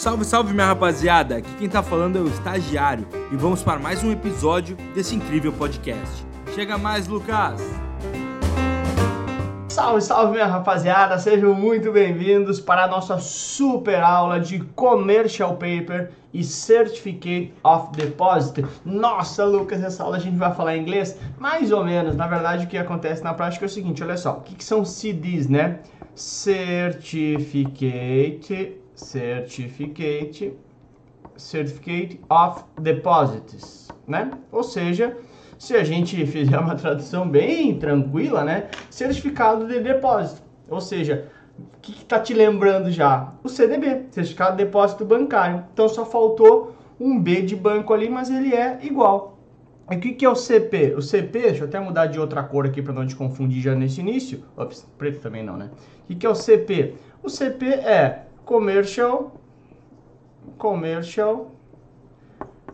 Salve, salve minha rapaziada! Aqui quem tá falando é o estagiário e vamos para mais um episódio desse incrível podcast. Chega mais, Lucas! Salve, salve minha rapaziada! Sejam muito bem-vindos para a nossa super aula de Commercial Paper e Certificate of Deposit. Nossa, Lucas, essa aula a gente vai falar em inglês? Mais ou menos. Na verdade, o que acontece na prática é o seguinte, olha só. O que, que são CDs, né? Certificate Certificate, Certificate of Deposits, né? Ou seja, se a gente fizer uma tradução bem tranquila, né? Certificado de depósito. Ou seja, o que está te lembrando já? O CDB, Certificado de Depósito Bancário. Então só faltou um B de banco ali, mas ele é igual. E o que, que é o CP? O CP, deixa eu até mudar de outra cor aqui para não te confundir já nesse início. Ops, preto também não, né? O que, que é o CP? O CP é commercial commercial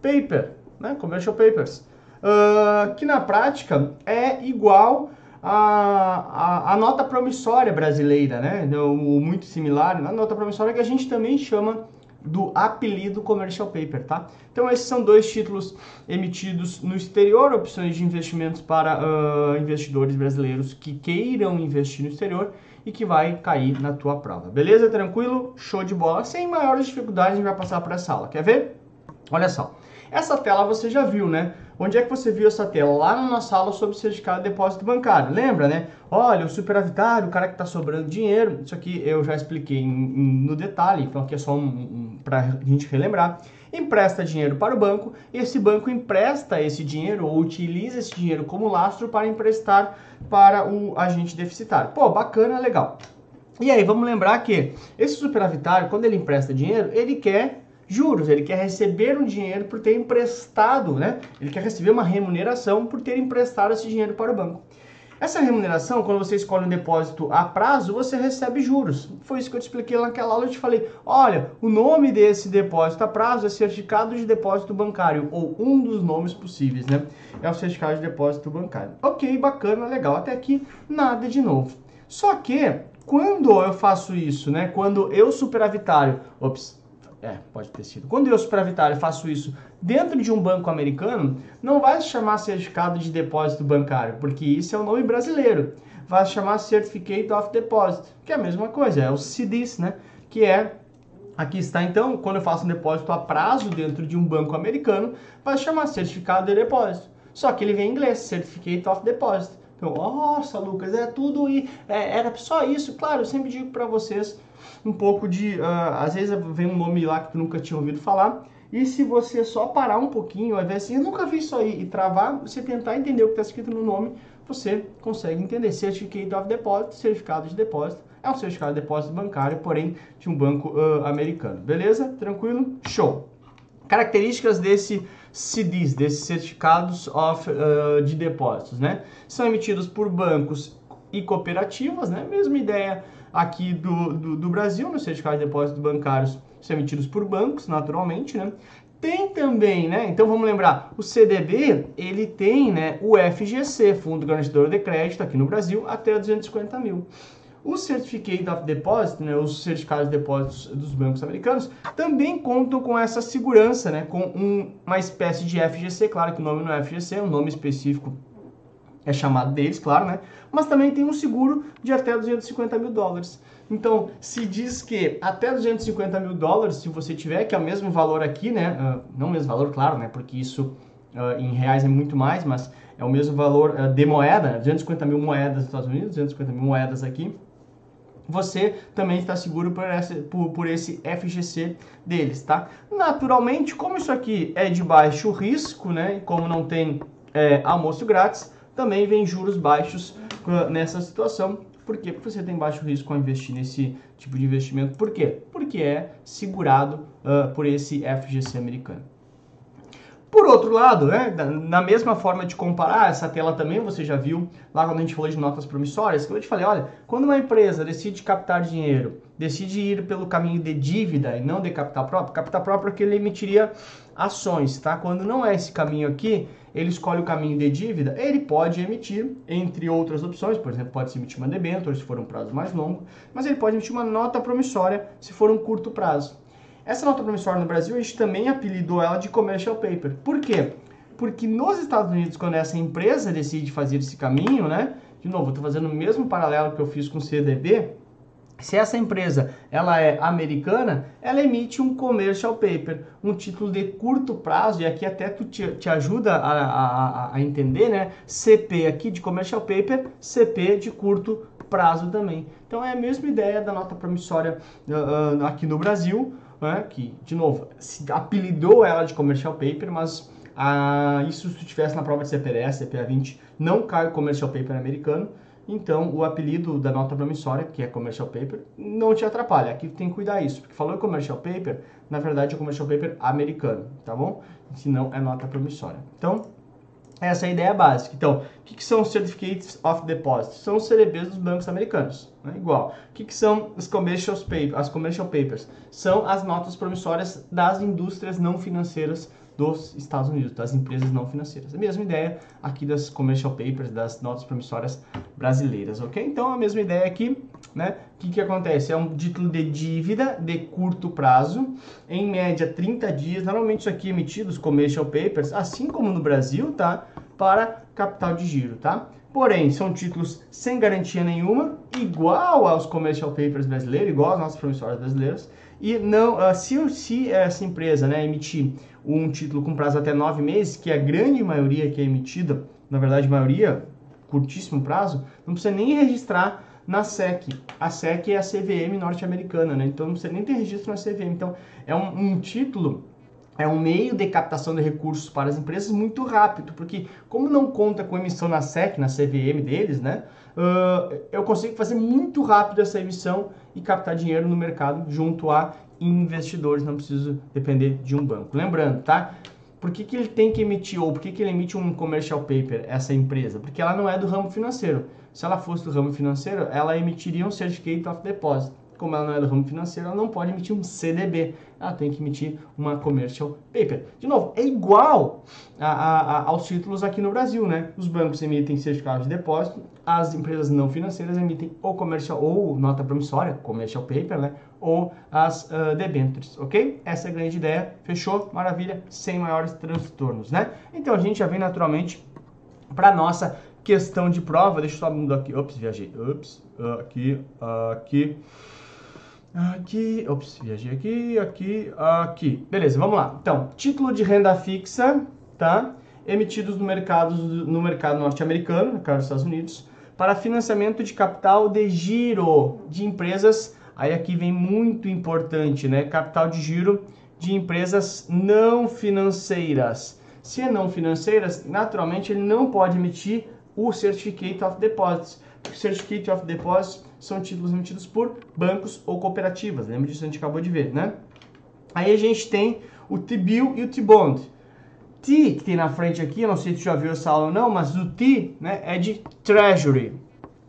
paper, né? Commercial papers, uh, que na prática é igual a, a, nota promissória brasileira, né? muito similar, a nota promissória que a gente também chama do apelido Commercial Paper, tá? Então esses são dois títulos emitidos no exterior, opções de investimentos para uh, investidores brasileiros que queiram investir no exterior e que vai cair na tua prova. Beleza? Tranquilo? Show de bola. Sem maiores dificuldades, a gente vai passar por essa aula. Quer ver? Olha só. Essa tela você já viu, né? Onde é que você viu essa tela? Lá na nossa aula sobre certificado de depósito bancário. Lembra, né? Olha, o superavitário, o cara que está sobrando dinheiro. Isso aqui eu já expliquei no detalhe, então aqui é só um, um, para a gente relembrar. Empresta dinheiro para o banco, esse banco empresta esse dinheiro ou utiliza esse dinheiro como lastro para emprestar para o agente deficitário. Pô, bacana, legal. E aí, vamos lembrar que esse superavitário, quando ele empresta dinheiro, ele quer juros, ele quer receber um dinheiro por ter emprestado, né? Ele quer receber uma remuneração por ter emprestado esse dinheiro para o banco. Essa remuneração, quando você escolhe um depósito a prazo, você recebe juros. Foi isso que eu te expliquei naquela aula. Eu te falei: olha, o nome desse depósito a prazo é certificado de depósito bancário, ou um dos nomes possíveis, né? É o certificado de depósito bancário. Ok, bacana, legal. Até aqui, nada de novo. Só que, quando eu faço isso, né? Quando eu superavitário, ops, é, pode ter sido. Quando eu, superavitário, faço isso dentro de um banco americano, não vai se chamar certificado de depósito bancário, porque isso é o nome brasileiro. Vai se chamar Certificate of Deposit, que é a mesma coisa, é o CDs, né? Que é Aqui está então, quando eu faço um depósito a prazo dentro de um banco americano, vai se chamar certificado de depósito. Só que ele vem em inglês, Certificate of Deposit. Então, nossa, Lucas, é tudo e é, era só isso. Claro, eu sempre digo para vocês um pouco de. Uh, às vezes vem um nome lá que tu nunca tinha ouvido falar. E se você só parar um pouquinho, ao invés assim, eu nunca vi isso aí, e travar, você tentar entender o que está escrito no nome, você consegue entender. Certificate of Deposit, certificado de depósito, é um certificado de depósito bancário, porém de um banco uh, americano. Beleza? Tranquilo? Show! Características desse CDs, desses certificados of, uh, de depósitos, né? São emitidos por bancos e cooperativas, né? Mesma ideia aqui do, do, do Brasil, nos certificados de depósitos bancários são emitidos por bancos, naturalmente, né? Tem também, né? Então vamos lembrar, o CDB, ele tem, né, o FGC, Fundo Garantidor de Crédito, aqui no Brasil, até 250 mil. O Certificate of Deposit, né, os certificados de depósitos dos bancos americanos, também contam com essa segurança, né, com um, uma espécie de FGC, claro que o nome não é FGC, é um nome específico é chamado deles, claro, né? Mas também tem um seguro de até 250 mil dólares. Então, se diz que até 250 mil dólares, se você tiver, que é o mesmo valor aqui, né? Uh, não o mesmo valor, claro, né? Porque isso uh, em reais é muito mais, mas é o mesmo valor uh, de moeda, 250 mil moedas nos Estados Unidos, 250 mil moedas aqui. Você também está seguro por esse, por, por esse FGC deles, tá? Naturalmente, como isso aqui é de baixo risco, né? Como não tem é, almoço grátis, também vem juros baixos nessa situação. Por quê? Porque você tem baixo risco ao investir nesse tipo de investimento. Por quê? Porque é segurado uh, por esse FGC americano. Por outro lado, né, na mesma forma de comparar, essa tela também você já viu lá quando a gente falou de notas promissórias, que eu te falei, olha, quando uma empresa decide captar dinheiro, decide ir pelo caminho de dívida e não de capital próprio, capital próprio é que ele emitiria ações, tá? Quando não é esse caminho aqui, ele escolhe o caminho de dívida, ele pode emitir, entre outras opções, por exemplo, pode se emitir uma debênture se for um prazo mais longo, mas ele pode emitir uma nota promissória se for um curto prazo. Essa nota promissória no Brasil, a gente também apelidou ela de commercial paper. Por quê? Porque nos Estados Unidos, quando essa empresa decide fazer esse caminho, né? De novo, estou fazendo o mesmo paralelo que eu fiz com o CDB. Se essa empresa ela é americana, ela emite um commercial paper, um título de curto prazo, e aqui até tu te, te ajuda a, a, a entender, né? CP aqui de commercial paper, CP de curto prazo também. Então é a mesma ideia da nota promissória uh, uh, aqui no Brasil, né? que, de novo, se apelidou ela de commercial paper, mas ah, isso se tivesse na prova de CPRS, CPA 20, não cai o commercial paper americano. Então, o apelido da nota promissória, que é commercial paper, não te atrapalha. Aqui tem que cuidar isso, porque falou commercial paper, na verdade é commercial paper americano, tá bom? Se não, é nota promissória. Então, essa é a ideia básica. Então, o que, que são os Certificates of Deposit? São os CDBs dos bancos americanos, né? igual. O que, que são os commercial papers? As commercial papers são as notas promissórias das indústrias não financeiras dos Estados Unidos, das empresas não financeiras. A mesma ideia aqui das commercial papers, das notas promissórias brasileiras, ok? Então a mesma ideia aqui, né? O que, que acontece? É um título de dívida de curto prazo, em média 30 dias. Normalmente isso aqui é emitido, os commercial papers, assim como no Brasil, tá? Para capital de giro, tá? Porém, são títulos sem garantia nenhuma, igual aos commercial papers brasileiros, igual às nossas promissórias brasileiras. E não, uh, se, se essa empresa né, emitir um título com prazo até nove meses, que é a grande maioria que é emitida, na verdade, maioria, curtíssimo prazo, não precisa nem registrar na SEC. A SEC é a CVM norte-americana, né? Então não precisa nem ter registro na CVM. Então é um, um título é um meio de captação de recursos para as empresas muito rápido, porque como não conta com emissão na SEC, na CVM deles, né, uh, eu consigo fazer muito rápido essa emissão e captar dinheiro no mercado junto a investidores, não preciso depender de um banco. Lembrando, tá? Por que, que ele tem que emitir, ou por que, que ele emite um commercial paper, essa empresa? Porque ela não é do ramo financeiro. Se ela fosse do ramo financeiro, ela emitiria um Certificate of Deposit. Como ela não é do ramo financeiro, ela não pode emitir um CDB. Ela tem que emitir uma commercial paper. De novo, é igual a, a, a, aos títulos aqui no Brasil, né? Os bancos emitem certificados de depósito, as empresas não financeiras emitem ou comercial ou nota promissória, commercial paper, né? ou as uh, debentures, ok? Essa é a grande ideia, fechou? Maravilha, sem maiores transtornos, né? Então a gente já vem naturalmente para nossa questão de prova, deixa eu só mudar aqui, ops, viajei, ops, aqui, aqui, aqui, ops, viajei aqui, aqui, aqui, beleza, vamos lá. Então, título de renda fixa, tá? Emitidos no mercado, no mercado norte-americano, no mercado dos Estados Unidos, para financiamento de capital de giro de empresas Aí aqui vem muito importante, né? Capital de giro de empresas não financeiras. Se é não financeiras, naturalmente ele não pode emitir o Certificate of Deposits. Certificate of Deposits são títulos emitidos por bancos ou cooperativas. Lembra disso? A gente acabou de ver, né? Aí a gente tem o T-Bill e o T-Bond. T, que tem na frente aqui, eu não sei se tu já viu essa aula ou não, mas o T né, é de Treasury.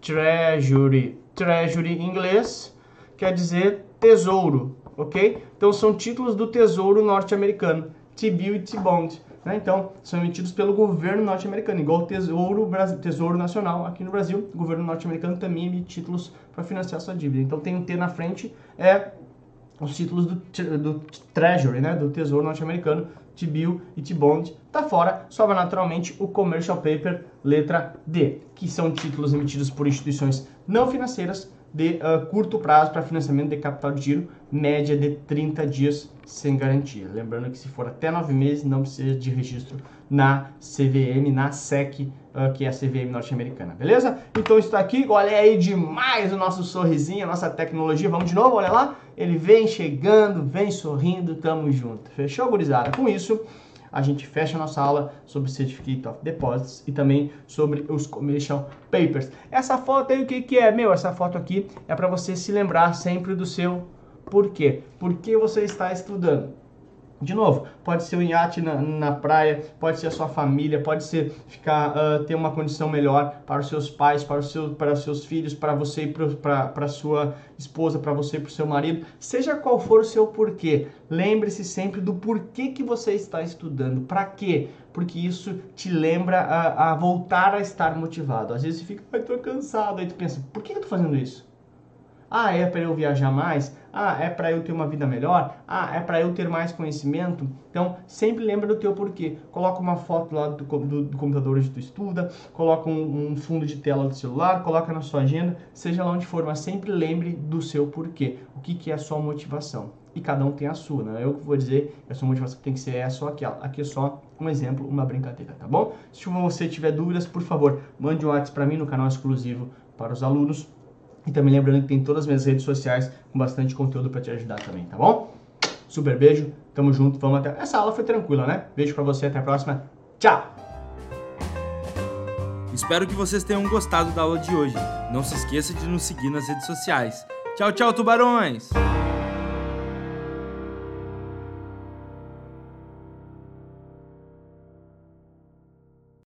Treasury. Treasury em inglês quer dizer tesouro, ok? Então são títulos do tesouro norte-americano, T-bill e T-bond. Né? Então são emitidos pelo governo norte-americano, igual o tesouro, tesouro Nacional aqui no Brasil. O governo norte-americano também emite títulos para financiar sua dívida. Então tem um T na frente, é os títulos do, do Treasury, né? do Tesouro norte-americano, T-bill e T-bond. Tá fora, sobra naturalmente o Commercial Paper, letra D, que são títulos emitidos por instituições não financeiras de uh, curto prazo para financiamento de capital de giro, média de 30 dias sem garantia. Lembrando que se for até 9 meses, não precisa de registro na CVM, na SEC, uh, que é a CVM norte-americana, beleza? Então está aqui, olha aí demais o nosso sorrisinho, a nossa tecnologia. Vamos de novo, olha lá. Ele vem chegando, vem sorrindo, tamo junto. Fechou, gurizada? Com isso, a gente fecha a nossa aula sobre Certificate of Deposits e também sobre os Commercial Papers. Essa foto aí, o que, que é? Meu, essa foto aqui é para você se lembrar sempre do seu porquê. Por que você está estudando? De novo, pode ser um iate na, na praia, pode ser a sua família, pode ser ficar uh, ter uma condição melhor para os seus pais, para os seus, para os seus filhos, para você e para a sua esposa, para você e para o seu marido. Seja qual for o seu porquê, lembre-se sempre do porquê que você está estudando. Para quê? Porque isso te lembra a, a, voltar a estar motivado. Às vezes você fica, ai, tô cansado, aí tu pensa, por que eu tô fazendo isso? Ah, é para eu viajar mais? Ah, é para eu ter uma vida melhor? Ah, é para eu ter mais conhecimento? Então, sempre lembra do teu porquê. Coloca uma foto lá do, do, do computador onde tu estuda, coloca um, um, fundo de tela do celular, coloca na sua agenda, seja lá onde for, mas sempre lembre do seu porquê. O que, que é a sua motivação? E cada um tem a sua, não é eu que vou dizer que a sua motivação tem que ser essa ou aquela. Aqui é só um exemplo, uma brincadeira, tá bom? Se você tiver dúvidas, por favor, mande um WhatsApp para mim no canal exclusivo para os alunos e também lembrando que tem todas as minhas redes sociais com bastante conteúdo para te ajudar também, tá bom? Super beijo, tamo junto, vamos até. Essa aula foi tranquila, né? Beijo para você, até a próxima. Tchau! Espero que vocês tenham gostado da aula de hoje. Não se esqueça de nos seguir nas redes sociais. Tchau, tchau, tubarões!